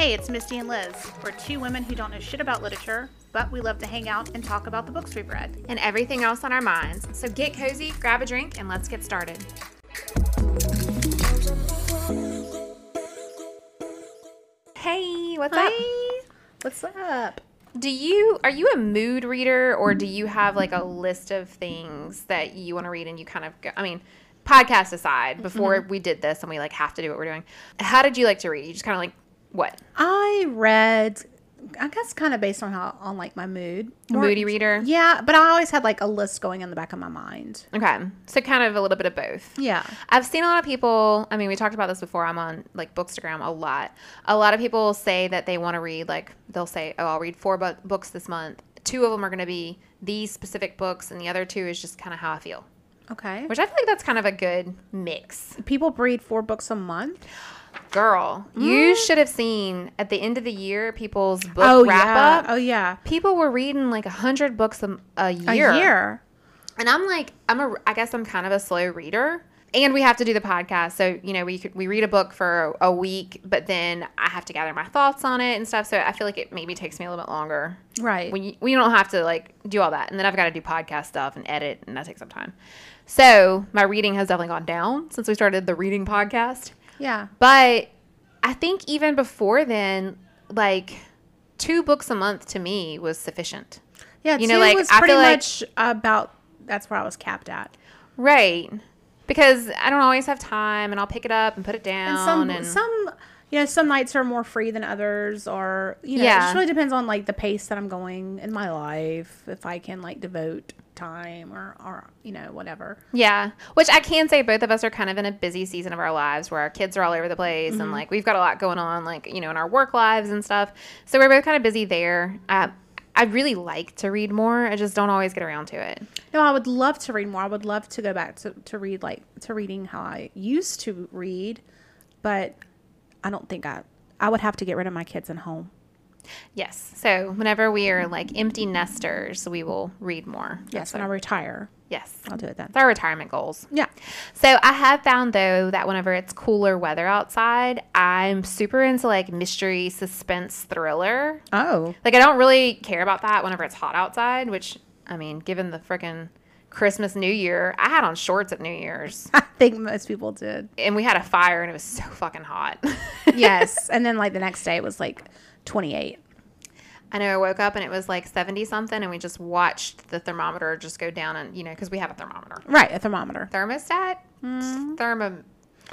Hey, it's Misty and Liz. We're two women who don't know shit about literature, but we love to hang out and talk about the books we've read. and everything else on our minds. So get cozy, grab a drink, and let's get started. Hey, what's up? What's up? Do you are you a mood reader or do you have like a list of things that you want to read and you kind of go, I mean, podcast aside, before mm-hmm. we did this and we like have to do what we're doing. How did you like to read? You just kind of like what? I read, I guess, kind of based on how on like my mood. Moody reader? Yeah, but I always had like a list going in the back of my mind. Okay. So kind of a little bit of both. Yeah. I've seen a lot of people. I mean, we talked about this before. I'm on like Bookstagram a lot. A lot of people say that they want to read like they'll say, "Oh, I'll read four bu- books this month. Two of them are going to be these specific books, and the other two is just kind of how I feel." Okay. Which I feel like that's kind of a good mix. People read four books a month. Girl, you mm. should have seen at the end of the year people's book oh wrap yeah. up. Oh yeah. People were reading like a hundred books a, a A year. year. And I'm like, I'm a, I guess I'm kind of a slow reader. And we have to do the podcast, so you know we could we read a book for a week, but then I have to gather my thoughts on it and stuff. So I feel like it maybe takes me a little bit longer. Right. When you, we don't have to like do all that, and then I've got to do podcast stuff and edit, and that takes some time. So my reading has definitely gone down since we started the reading podcast. Yeah. But I think even before then, like two books a month to me was sufficient. Yeah. You know, like, was I pretty feel like- much about. That's where I was capped at. Right. Because I don't always have time and I'll pick it up and put it down. and some and some you know some nights are more free than others or you know it just really depends on like the pace that i'm going in my life if i can like devote time or or you know whatever yeah. Which I can say both of us are kind of in a busy season of our lives where our kids are all over the place Mm-hmm. and like we've got a lot going on, like, you know, in our work lives and stuff. So we're both kind of busy there. Uh, I really like to read more. I just don't always get around to it. no i would love to read more i would love to go back to, to read like to reading how i used to read but i don't think i i would have to get rid of my kids and home Yes. So whenever we are like empty nesters, we will read more. yes That's when i retire yes. i'll do it then That's our retirement goals. yeah So I have found though that whenever it's cooler weather outside, I'm super into like mystery, suspense, thriller. oh Like I don't really care about that whenever it's hot outside, which I mean, given the freaking Christmas New Year, I had on shorts at New Year's i think most people did and we had a fire and it was so fucking hot. yes and then like the next day it was like 28 I know I woke up and it was like 70 something and we just watched the thermometer just go down and you know, because we have a thermometer. right a thermometer Thermostat? Mm-hmm. Thermo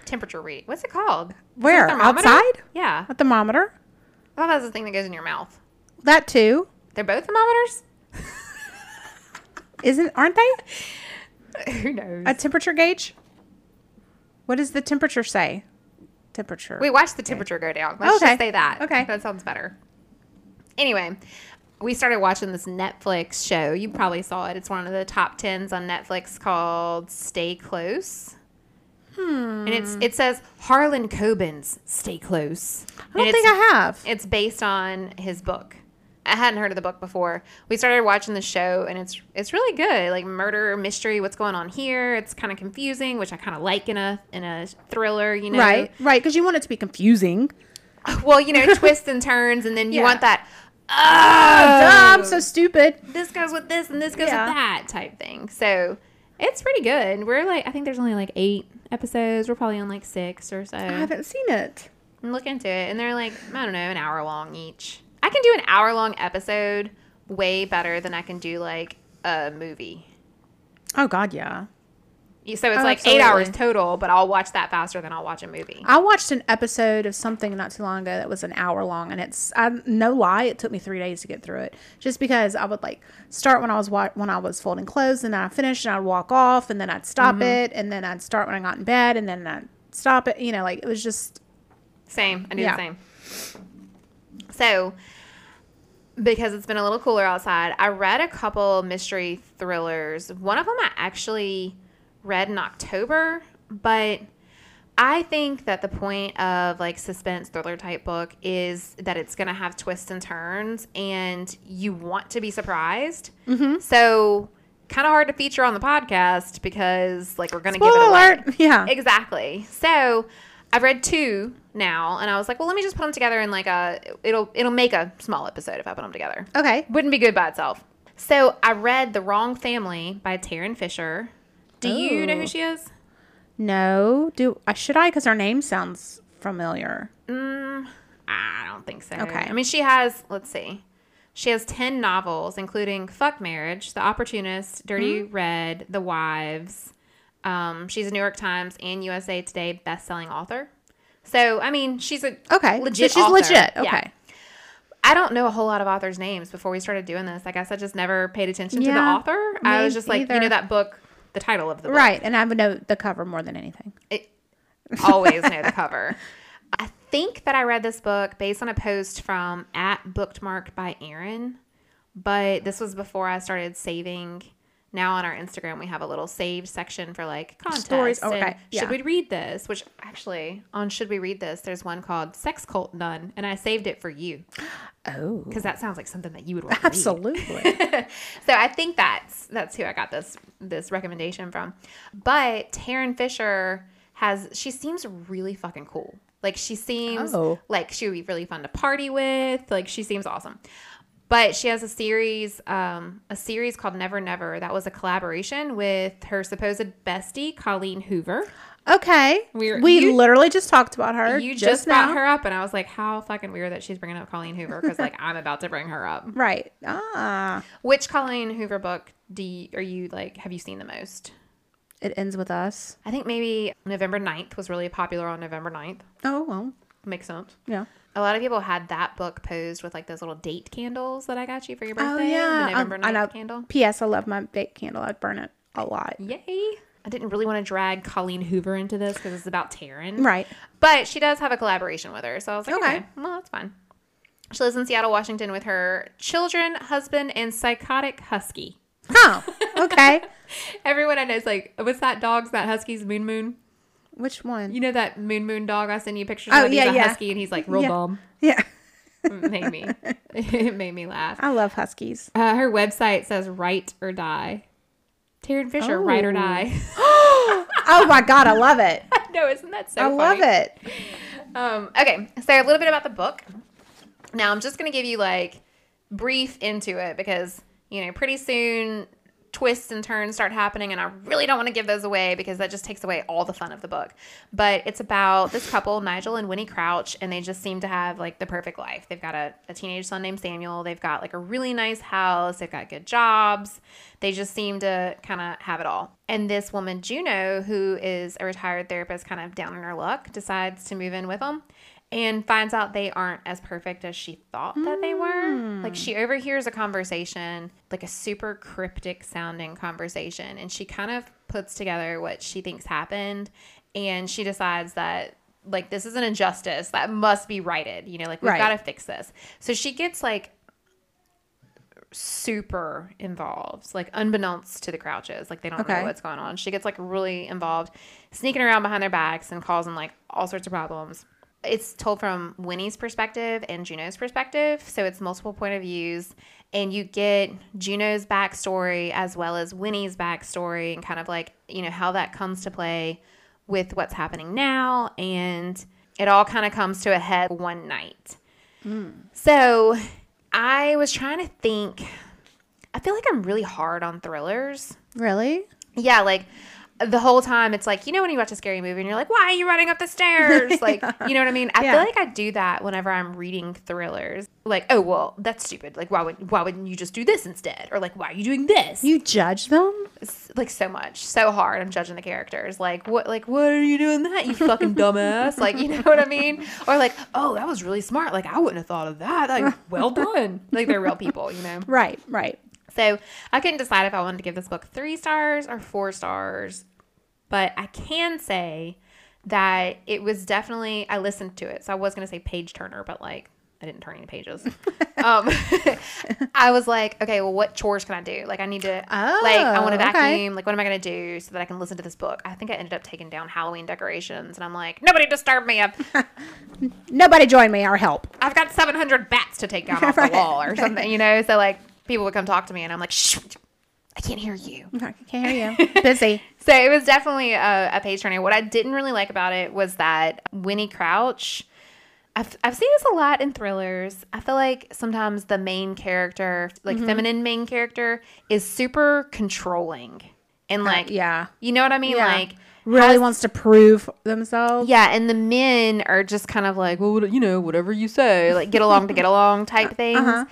temperature read. What's it called? It Where? thermometer? Outside? Yeah. A thermometer? I thought that was the thing that goes in your mouth. That too. They're both thermometers? Isn't aren't they? Who knows? A temperature gauge? What does the temperature say? Temperature. we watched the temperature go down. Let's Okay. just say that. Okay. That sounds better. Anyway, we started watching this Netflix show. You probably saw it. It's one of the top tens on Netflix called Stay Close. Hmm. And it's it says Harlan Coben's Stay Close. I don't think I have. It's based on his book. I hadn't heard of the book before. We started watching the show, and it's it's really good. Like murder mystery, what's going on here? It's kind of confusing, which I kind of like in a in a thriller. You know, Right, right, because you want it to be confusing. Well, you know, twists and turns, and then you Yeah. want that. Oh, I'm so stupid. this goes with this, and this goes Yeah. with that type thing. So it's pretty good. We're like, I think there's only like eight episodes. We're probably on like six or so. I haven't seen it. and look into it and they're like i don't know an hour long each i can do an hour long episode way better than i can do like a movie Oh God, yeah. so it's Oh, like eight hours total but i'll watch that faster than i'll watch a movie I watched an episode of something not too long ago that was an hour long, and it's I, no lie, it took me three days to get through it. Just because I would like start when I was wa- when I was folding clothes, and then I finished, and I'd walk off, and then I'd stop Mm-hmm. it, and then I'd start when I got in bed, and then I'd stop it. You know, like it was just same i do Yeah. the same so because it's been a little cooler outside i read a couple mystery thrillers one of them i actually read in october but I think that the point of like suspense thriller type book is that it's going to have twists and turns and you want to be surprised. Mm-hmm. So, kind of hard to feature on the podcast because like we're going to give it away. alert. Yeah. Exactly. So, I've read two now, and I was like, well, let me just put them together in like a. It'll it'll make a small episode if I put them together. Okay. Wouldn't be good by itself. So I read The Wrong Family by Tarryn Fisher. Do you know Oh. who she is? No. Do I should I? Because her name sounds familiar. Mm, I don't think so. Okay. I mean, she has, let's see, she has 10 novels, including Fuck Marriage, The Opportunist, Dirty Hmm. Red, The Wives. Um, she's a New York Times and USA Today best-selling author. So, I mean, she's a Okay. legit. So she's author. legit. Yeah. Okay. I don't know a whole lot of authors' names before we started doing this. I guess I just never paid attention to the Yeah, author. I was just like, you know, that book, the title of the book. Right. And I would know the cover more than anything. it, always know the cover. I think that I read this book based on a post from at bookmarked by Aaron, but this was before I started saving. Now on our Instagram, we have a little saved section for like contests. Stories, oh, and okay, yeah. Should we read this? Which actually, on Should We Read This, there's one called Sex Cult Nun, and I saved it for you Oh. because that sounds like something that you would want Absolutely. so I think that's that's who I got this this recommendation from. But Tarryn Fisher has she seems really fucking cool. Like she seems Oh. like she would be really fun to party with. Like she seems awesome. But she has a series, um, a series called Never Never. That was a collaboration with her supposed bestie, Colleen Hoover. okay. We're- we you- literally just talked about her. You just, just, brought now. her up, and I was like, "How fucking weird that she's bringing up Colleen Hoover?" Because like I'm about to bring her up. Right. Ah. Which Colleen Hoover book do you, are you like? Have you seen the most? It ends with us. I think maybe November 9th was really popular on November 9th. Oh well. Makes sense. Yeah. A lot of people had that book posed with like those little date candles that I got you for your birthday. Oh birthday. yeah. The November Um, I know. candle. P.S. I love my bake candle. I'd burn it a lot. Yay. I didn't really want to drag Colleen Hoover into this because it's about Tarryn. Right. But she does have a collaboration with her. So I was like, okay, Okay. well, that's fine. She lives in Seattle, Washington with her children, husband, and psychotic husky. Oh. Okay. Everyone I know is like, what's that dog's, that husky's Moon Moon? Which one? You know that Moon Moon dog I send you pictures Oh, of? He's yeah, a yeah. husky and he's like real Yeah. dumb. yeah. It made me. it made me laugh. I love huskies. Uh, her website says "Write or Die." Tarryn Fisher, "Write or Oh. Die." Oh my god, I love it. no, isn't that so? I love it. Um, okay, so a little bit about the book. Now I'm just gonna give you like brief into it because you know pretty soon twists and turns start happening, and I really don't want to give those away because that just takes away all the fun of the book. But it's about this couple, Nigel and Winnie Crouch, and they just seem to have like the perfect life. They've got a, a teenage son named Samuel. They've got like a really nice house. They've got good jobs. They just seem to kind of have it all. And this woman, Juno, who is a retired therapist, kind of down in her luck, decides to move in with them and finds out they aren't as perfect as she thought that they were. Like hmm. she overhears a conversation, like a super cryptic sounding conversation, and she kind of puts together what she thinks happened and she decides that like this is an injustice that must be righted. You know, like we've Right. got to fix this. So she gets like super involved, like unbeknownst to the Crouches. Like they don't know what's going on. She gets like really involved, sneaking around behind their backs and causing like all sorts of problems. It's told from Winnie's perspective and Juno's perspective, so it's multiple point of views, and you get Juno's backstory as well as Winnie's backstory, and kind of like you know how that comes to play with what's happening now, and it all kind of comes to a head one night. Mm. So I was trying to think. I feel like I'm really hard on thrillers. Really? Yeah, like the whole time it's like, you know, when you watch a scary movie and you're like, why are you running up the stairs? Like, you know what I mean? I Yeah. feel like I do that whenever I'm reading thrillers. Like, oh well, that's stupid. Like, why would why wouldn't you just do this instead? Or like, why are you doing this? You judge them? It's, like so much, so hard. I'm judging the characters. Like, what? Like, what are you doing that? You fucking dumbass. Like, you know what I mean? Or like, oh, that was really smart. Like, I wouldn't have thought of that. Like, well done. Like, they're real people, you know. Right, right. So I couldn't decide if I wanted to give this book three stars or four stars, but I can say that it was definitely I listened to it. So I was gonna say page turner, but like I didn't turn any pages. um, I was like, okay, well, what chores can I do? Like, I need to, like, I want to Oh, okay. vacuum. Like, what am I gonna do so that I can listen to this book? I think I ended up taking down Halloween decorations, and I'm like, nobody disturb me. Nobody join me or help. I've got 700 bats to take down off the wall or something, you know? So, like, people would come talk to me, and I'm like, shh, I can't hear you. I can't hear you. Busy. So it was definitely a, a page turner. What I didn't really like about it was that Winnie Crouch. I've, I've seen this a lot in thrillers. I feel like sometimes the main character, like feminine main character, is super controlling and like, yeah. you know what I mean? Yeah. Like, Really has- wants to prove themselves. yeah, and the men are just kind of like, well, what- you know, whatever you say, like get along to get along type things. Uh-huh.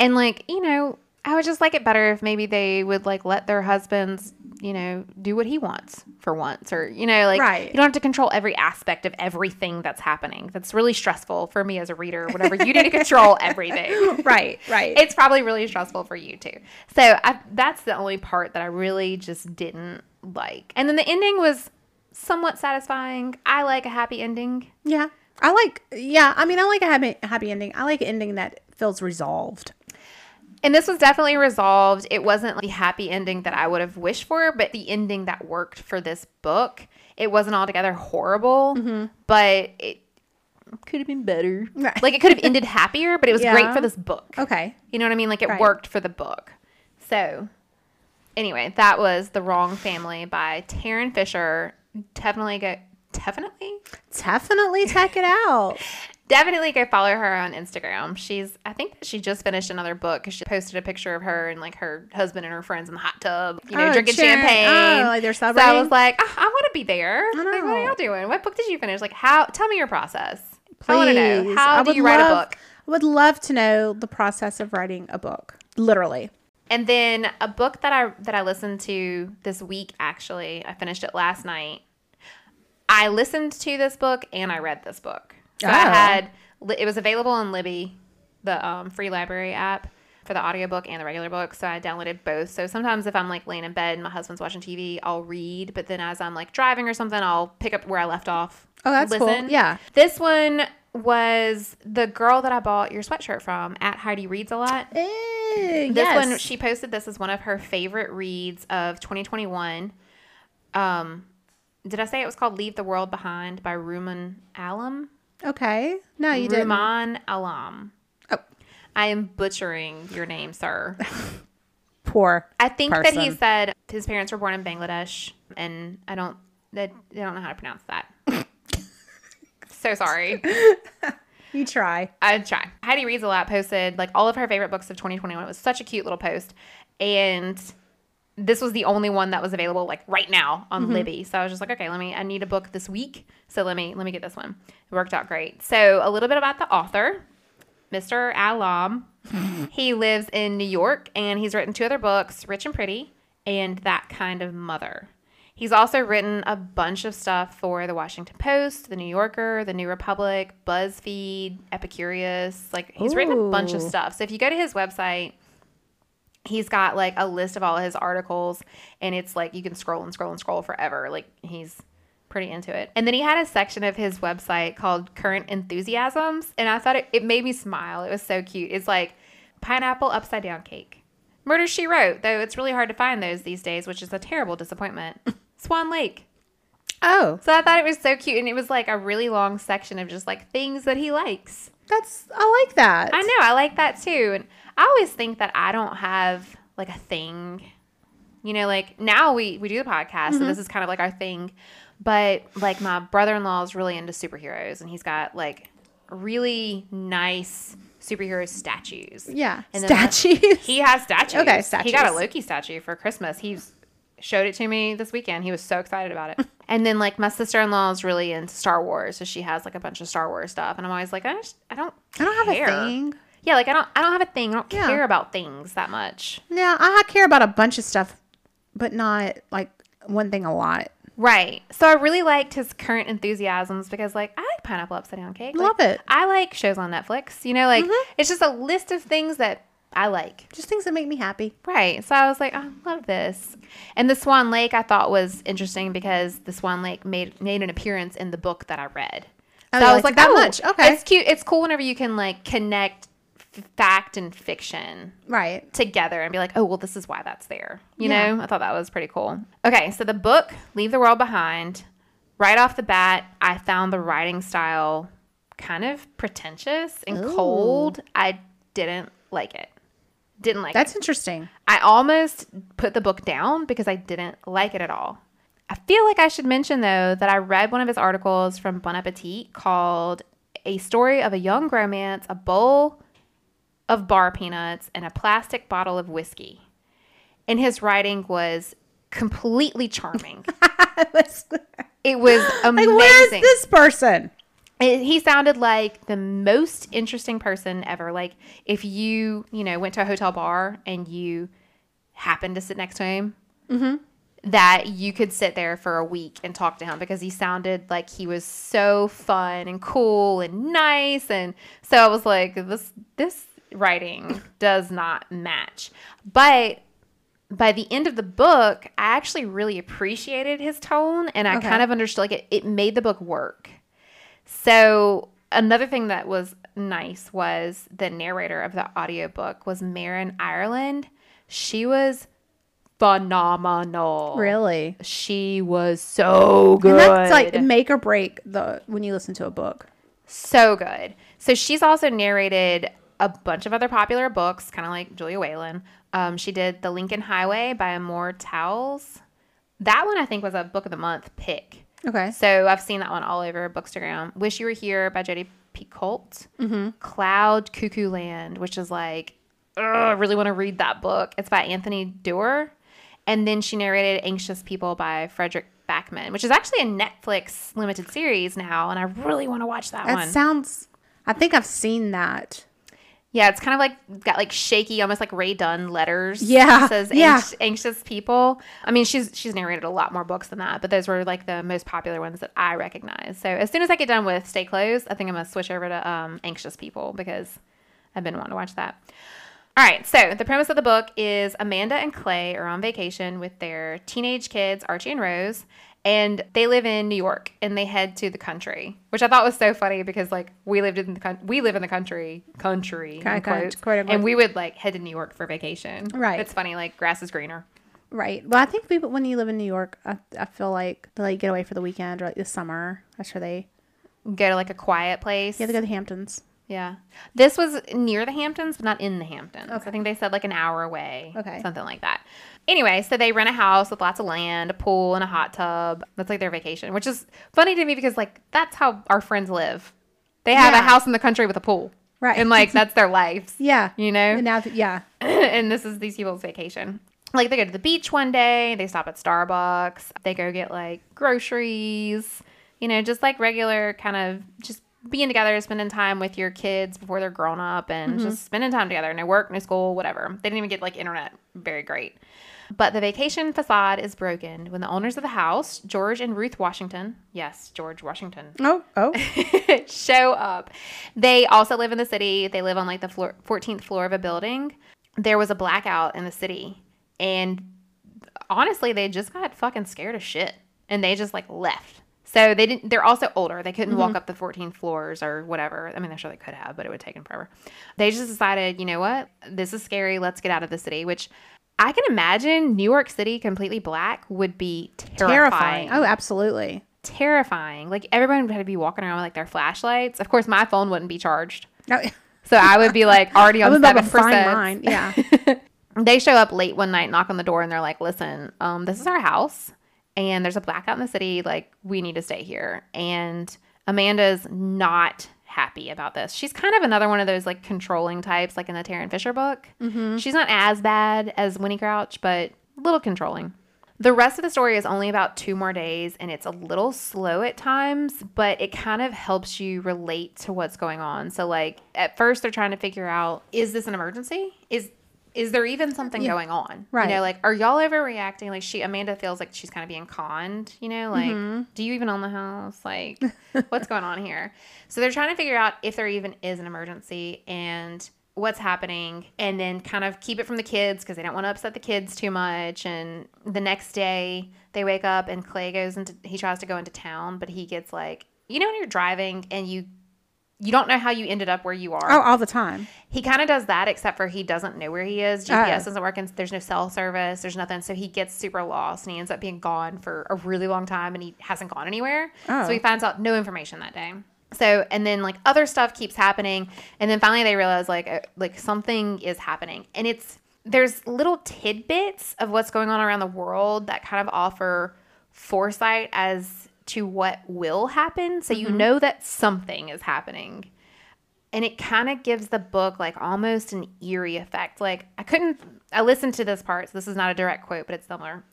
And like, you know, I would just like it better if maybe they would like let their husbands, you know, do what he wants for once, or you know, like Right. you don't have to control every aspect of everything that's happening. That's really stressful for me as a reader. Whenever you need to control everything, Right, right. it's probably really stressful for you too. So I, that's the only part that I really just didn't like. And then the ending was somewhat satisfying. I like a happy ending. yeah. I like, yeah, I mean, I like a happy, happy ending. I like an ending that feels resolved. And this was definitely resolved. It wasn't like the happy ending that I would have wished for, but the ending that worked for this book. It wasn't altogether horrible, mm-hmm. but it could have been better. Right. Like it could have ended happier, but it was great for this book. Okay. You know what I mean? Like it Right. worked for the book. So, anyway, that was The Wrong Family by Tarryn Fisher. Definitely go, definitely, Definitely check it out. definitely go follow her on Instagram. She's, I think that she just finished another book 'cause she posted a picture of her and like her husband and her friends in the hot tub, you know, Oh, drinking cheering- oh, champagne. oh, like they're so I was like, oh, I want to be there. Like, what are y'all doing? What book did you finish? Like, how? Tell me your process. I want to know. Please. How I do you write love- a book? I would love to know the process of writing a book. Literally. And then a book that I that I listened to this week actually, I finished it last night. I listened to this book and I read this book. So I Oh. had it was available on Libby, the um, free library app for the audiobook and the regular book. So I downloaded both. So sometimes if I'm like laying in bed and my husband's watching TV, I'll read. But then as I'm like driving or something, I'll pick up where I left off. Oh, that's cool. Yeah. This one was the girl that I bought your sweatshirt from at Heidi Reads a lot. Eh, This yes. one, she posted this as one of her favorite reads of 2021. Um, did I say it was called "Leave the World Behind" by Rumaan Alam? Okay. No, you didn't. Rumaan Alam. Oh. I am butchering your name, sir. Poor. I think that he said his parents were born in Bangladesh, and I don't, they, they don't know how to pronounce that. so sorry. You try. I'd try. Heidi Reads a lot posted like all of her favorite books of 2021. It was such a cute little post. And this was the only one that was available like right now on Mm-hmm. Libby. So I was just like, okay, let me I need a book this week. So let me let me get this one. It worked out great. So a little bit about the author, Mr. Alam. he lives in New York and he's written two other books, Rich and Pretty and That Kind of Mother. He's also written a bunch of stuff for the Washington Post, the New Yorker, the New Republic, BuzzFeed, Epicurious. Like he's written a bunch of stuff. So if you go to his website, he's got like a list of all his articles and it's like you can scroll and scroll and scroll forever. Like he's pretty into it. And then he had a section of his website called Current Enthusiasms and I thought it, it made me smile. It was so cute. It's like pineapple upside down cake. Murder She Wrote, though it's really hard to find those these days, which is a terrible disappointment. Swan Lake. Oh, So I thought it was so cute and it was like a really long section of just like things that he likes. that's I like that. I know, I like that too. And I always think that I don't have like a thing. You know, like now we we do the podcast, so mm-hmm. this is kind of like our thing. But like my brother-in-law is really into superheroes and he's got like really nice superhero statues. Yeah. And then Statues. He has statues. Okay, He got a. Loki statue for Christmas. He's showed it to me this weekend. He was so excited about it. and then like my sister in law is really into Star Wars, so she has like a bunch of Star Wars stuff, and I'm always like, I just I don't I don't have a thing. Yeah, like I don't I don't have a thing. I don't Yeah. care about things that much. Yeah, I care about a bunch of stuff, but not like one thing a lot. Right. So I really liked his current enthusiasms because like I like pineapple upside down cake. Like, Love it. Mm-hmm. I like shows on Netflix. You know, like it's just a list of things that I like. Just things that make me happy. Right. So I was like, I love this. And the Swan Lake I thought was interesting because the Swan Lake made made an appearance in the book that I read. Oh, so you I was like, that oh, much. Okay. It's cute. It's cool whenever you can like connect fact and fiction Right. together and be like, oh, well, this is why that's there. You Yeah. know, I thought that was pretty cool. Okay, so the book, Leave the World Behind, right off the bat, I found the writing style kind of pretentious and Ooh. cold. I didn't like it. Didn't like That's it. interesting. I almost put the book down because I didn't like it at all. I feel like I should mention though that I read one of his articles from Bon Appetit called A Story of a Young Romance, a Bowl of Bar Peanuts, and a Plastic Bottle of Whiskey. And his writing was completely charming. it was amazing. like, where is this person? It- he sounded like the most interesting person ever. Like if you, you know, went to a hotel bar and you happened to sit next to him, mm-hmm. that you could sit there for a week and talk to him because he sounded like he was so fun and cool and nice. And so I was like, this this writing does not match. But by the end of the book, I actually really appreciated his tone and I Okay. kind of understood like it, it made the book work. So another thing that was nice was the narrator of the audiobook was Marin Ireland. She was phenomenal. Really? She was so good. And that's like make or break the when you listen to a book. so good. So she's also narrated a bunch of other popular books, kind of like Julia Whelan. Um, she did The Lincoln Highway by Amor Towles. That one I think was a book of the month pick. Okay. So I've seen that one all over Bookstagram. Wish You Were Here by Jodie P. Colt. Cloud Cuckoo Land, which is like, ugh, I really want to read that book. It's by Anthony Doerr. And then she narrated Anxious People by Fredrik Backman, which is actually a Netflix limited series now. And I really want to watch that, That one. sounds. I think I've seen that. Yeah, it's kind of like got like shaky, almost like Ray Dunn letters. Yeah, It says yeah. anx- anxious people. I mean, she's she's narrated a lot more books than that, but those were like the most popular ones that I recognize. So as soon as I get done with Stay Closed, I think I'm gonna switch over to um, Anxious People because I've been wanting to watch that. All right, so the premise of the book is Amanda and Clay are on vacation with their teenage kids, Archie and Rose, and they live in New York and they head to the country, which I thought was so funny because like we lived in the we live in the country, country, Kind- kind- quotes, quote, unquote. and we would like head to New York for vacation. Right. It's funny, like grass is greener. Right. Well, I think people when you live in New York, I, I feel like they like get away for the weekend or like the summer. That's where they Go to like a quiet place. yeah they go to the Hamptons. Yeah. This was near the Hamptons, but not in the Hamptons. I think they said like an hour away. Okay. Something like that. Anyway, so they rent a house with lots of land, a pool, and a hot tub. That's like their vacation, which is funny to me because like that's how our friends live. They have Yeah. a house in the country with a pool. Right. And like that's their lives. Yeah. You know? And now, yeah. and this is these people's vacation. Like they go to the beach one day, they stop at Starbucks, they go get like groceries, you know, just like regular kind of just being together, spending time with your kids before they're grown up and mm-hmm. just spending time together. No work, no school, whatever. They didn't even get like internet. Very great. But the vacation facade is broken when the owners of the house, George and Ruth Washington, yes, George Washington, Oh, oh. show up. They also live in the city. They live on like the floor, 14th floor of a building. There was a blackout in the city, and honestly, they just got fucking scared of shit, and they just like left. So they didn't. They're also older. They couldn't walk up the 14 floors or whatever. I mean, I'm sure they could have, but it would take them forever. They just decided, you know what? This is scary. Let's get out of the city. Which I can imagine New York City completely black would be terrifying Terrifying. Oh, absolutely. terrifying. Like everyone would have to be walking around with like their flashlights. Of course, my phone wouldn't be charged, No, so I would be like already on seven percent. Yeah. They show up late one night, knock on the door, and they're like, "Listen, um, this is our house, and there's a blackout in the city. Like, we need to stay here." And Amanda's not happy about this. She's kind of another one of those like controlling types, like in the Tarryn Fisher book. Mm-hmm. She's not as bad as Winnie Crouch, but a little controlling. The rest of the story is only about two more days and it's a little slow at times, but it kind of helps you relate to what's going on. So like at first they're trying to figure out is this an emergency? Is is there even something going on? Right. You know, like are y'all ever reacting? Like she Amanda feels like she's kind of being conned, you know, like mm-hmm. do you even own the house? Like what's going on here? So they're trying to figure out if there even is an emergency and what's happening and then kind of keep it from the kids because they don't want to upset the kids too much and the next day they wake up and clay goes into he tries to go into town but he gets like you know when you're driving and you you don't know how you ended up where you are Oh, all the time. he kind of does that except for he doesn't know where he is gps Oh. doesn't work and there's no cell service there's nothing so he gets super lost and he ends up being gone for a really long time and he hasn't gone anywhere Oh. so he finds out no information that day So and then like other stuff keeps happening, and then finally they realize like uh, like something is happening, and it's there's little tidbits of what's going on around the world that kind of offer foresight as to what will happen. So you mm-hmm. know that something is happening. And it kind of gives the book like almost an eerie effect. Like I couldn't I listened to this part, so this is not a direct quote, but it's similar.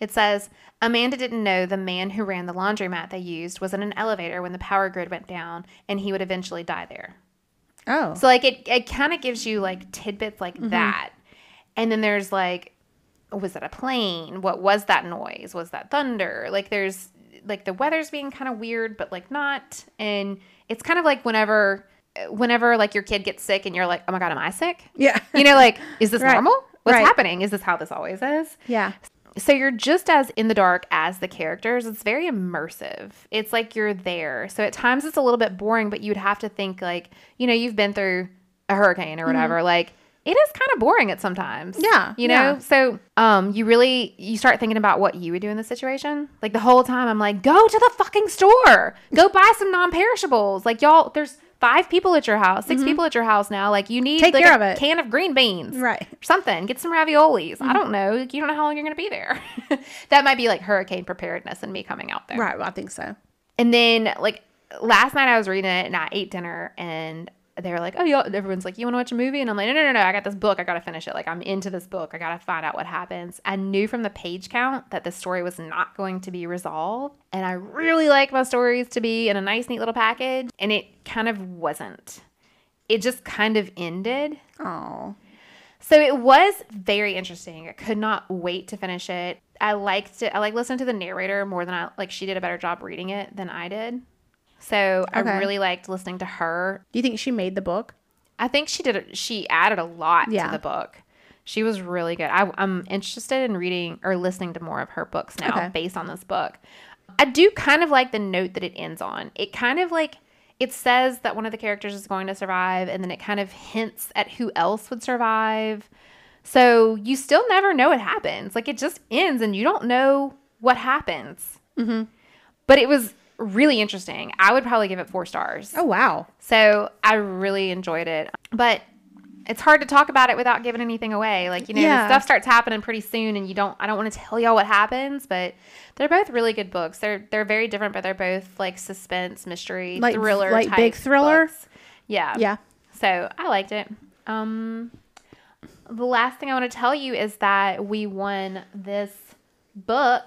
It says Amanda didn't know the man who ran the laundromat they used was in an elevator when the power grid went down and he would eventually die there. Oh. So like it it kind of gives you like tidbits like mm-hmm. that. And then there's like was that a plane? What was that noise? Was that thunder? Like there's like the weather's being kind of weird but like not and it's kind of like whenever whenever like your kid gets sick and you're like, "Oh my god, am I sick?" yeah. You know like is this Right. normal? What's Right. happening? Is this how this always is? yeah. So you're just as in the dark as the characters. It's very immersive. It's like you're there. So at times it's a little bit boring, but you'd have to think like, you know, you've been through a hurricane or mm-hmm. whatever. Like it is kind of boring at sometimes. Mm-hmm. Yeah, You know? yeah. So um you really you start thinking about what you would do in this situation. Like the whole time I'm like, go to the fucking store. Go buy some non-perishables. Like y'all there's five people at your house, 6 people at your house now. Like you need Mm-hmm. Take like care a of it. can of green beans Right. or something. Get some raviolis. Mm-hmm. I don't know. You don't know how long you're going to be there. that might be like hurricane preparedness and me coming out there. Right. Well, I think so. And then like last night I was reading it and I ate dinner and they were like, oh, y'all, everyone's like, you want to watch a movie? And I'm like, no, no, no, no. I got this book. I got to finish it. Like, I'm into this book. I got to find out what happens. I knew from the page count that the story was not going to be resolved. And I really like my stories to be in a nice, neat little package. And it kind of wasn't. It just kind of ended. Oh. So it was very interesting. I could not wait to finish it. I liked it. I like listened to the narrator more than I like. She did a better job reading it than I did. So I really liked listening to her. Do you think she made the book? I think she did. A, she added a lot Yeah. to the book. She was really good. I, I'm interested in reading or listening to more of her books now Okay. based on this book. I do kind of like the note that it ends on. It kind of like it says that one of the characters is going to survive, and then it kind of hints at who else would survive. So you still never know what happens. Like it just ends, and you don't know what happens. Mm-hmm. But it was really interesting. I would probably give it four stars. Oh wow. So I really enjoyed it. But it's hard to talk about it without giving anything away. Like, you know, Yeah. stuff starts happening pretty soon and you don't I don't want to tell y'all what happens, but they're both really good books. They're they're very different, but they're both like suspense, mystery, Like- thriller like type big thriller? books. Yeah. Yeah. So I liked it. Um the last thing I want to tell you is that we won this book,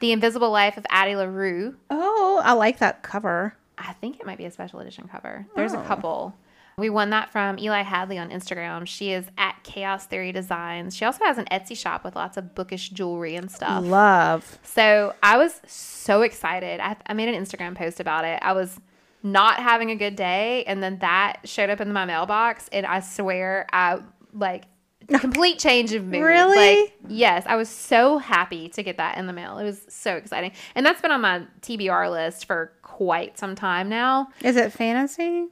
The Invisible Life of Addie LaRue. Oh, Oh, I like that cover. I think it might be a special edition cover. There's Oh. a couple. We won that from Eli Hadley on Instagram. She is at Chaos Theory Designs. She also has an Etsy shop with lots of bookish jewelry and stuff. Love. So I was so excited. I, I made an Instagram post about it. I was not having a good day, and then that showed up in my mailbox, and I swear I like complete change of mood. Really? Like, yes, I was so happy to get that in the mail. It was so exciting, and that's been on my TBR list for quite some time now. Is it fantasy?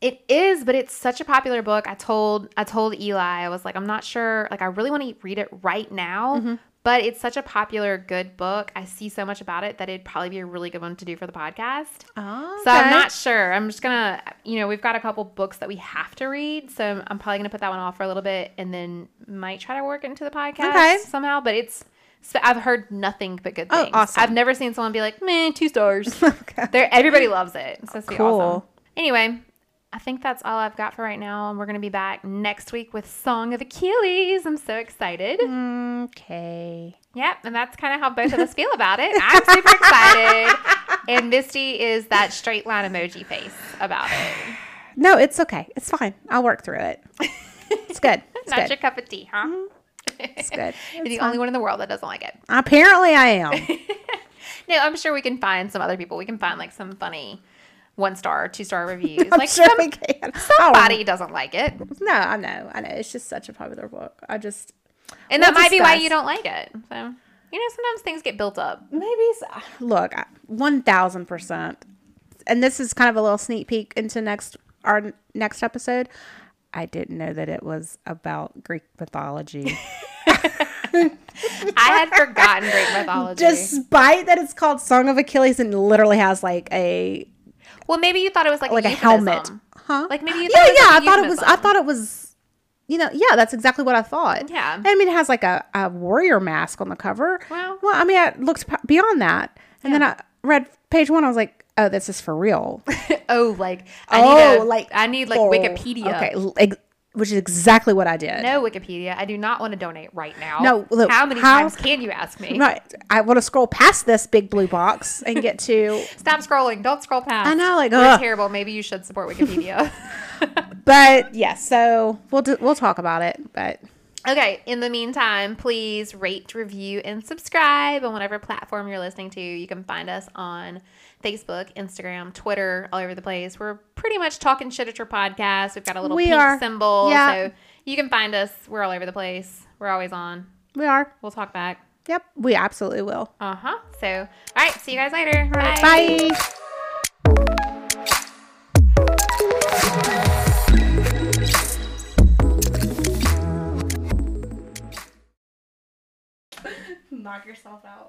It is, but it's such a popular book. I told I told Eli, I was like, I'm not sure, like I really want to read it right now, Mm-hmm. But it's such a popular, good book. I see so much about it that it'd probably be a really good one to do for the podcast. Oh. So I'm not sure. I'm just gonna, you know, we've got a couple books that we have to read, so I'm probably gonna put that one off for a little bit, and then might try to work it into the podcast Okay. somehow. But it's, so I've heard nothing but good Oh, things. awesome. I've never seen someone be like, "Meh, two stars." okay. There, everybody loves it. It's supposed Cool. awesome. Anyway, I think that's all I've got for right now, and we're gonna be back next week with Song of Achilles. I'm so excited. Okay. Yep, and that's kind of how both of us feel about it. I'm super excited, and Misty is that straight line emoji face about it. No, it's okay. It's fine. I'll work through it. It's good. It's Not good. your cup of tea, huh? Mm-hmm. It's good. You're the fine. only one in the world that doesn't like it. Apparently, I am. No, I'm sure we can find some other people. We can find like some funny one star, two star reviews. I'm like sure some- we can. somebody oh. doesn't like it, No, I know. I know. It's just such a popular book. I just and We'll that might be why you don't like it. So you know, sometimes things get built up. maybe uh, look one thousand percent. And this is kind of a little sneak peek into next our next episode. I didn't know that it was about Greek mythology. I had forgotten Greek mythology. Despite that it's called Song of Achilles and literally has like a well, maybe you thought it was like, like a euphemism. helmet. Huh? Like maybe you yeah, thought it was yeah. I a thought it was. I thought it was. You know, yeah, that's exactly what I thought. Yeah. And I mean, it has like a, a warrior mask on the cover. Well- well, I mean, I looked p- beyond that, and then I read page one. I was like, oh, this is for real. oh, like I oh, need a, like I need like oh, Wikipedia. Okay, which is exactly what I did. No Wikipedia. I do not want to donate right now. No, look, how many how- times can you ask me? Right. I want to scroll past this big blue box and get to. Stop scrolling. Don't scroll past. I know, like, We're ugh. terrible. Maybe you should support Wikipedia. But yeah, so we'll do, we'll talk about it. But okay. In the meantime, please rate, review, and subscribe on whatever platform you're listening to. You can find us on Facebook, Instagram, Twitter, all over the place. We're pretty much talking shit at your podcast. We've got a little We pink are. symbol. Yeah. So you can find us. We're all over the place. We're always on. we are. We'll talk back. Yep, we absolutely will. Uh huh. So, all right. See you guys later. All right, bye. Knock yourself out.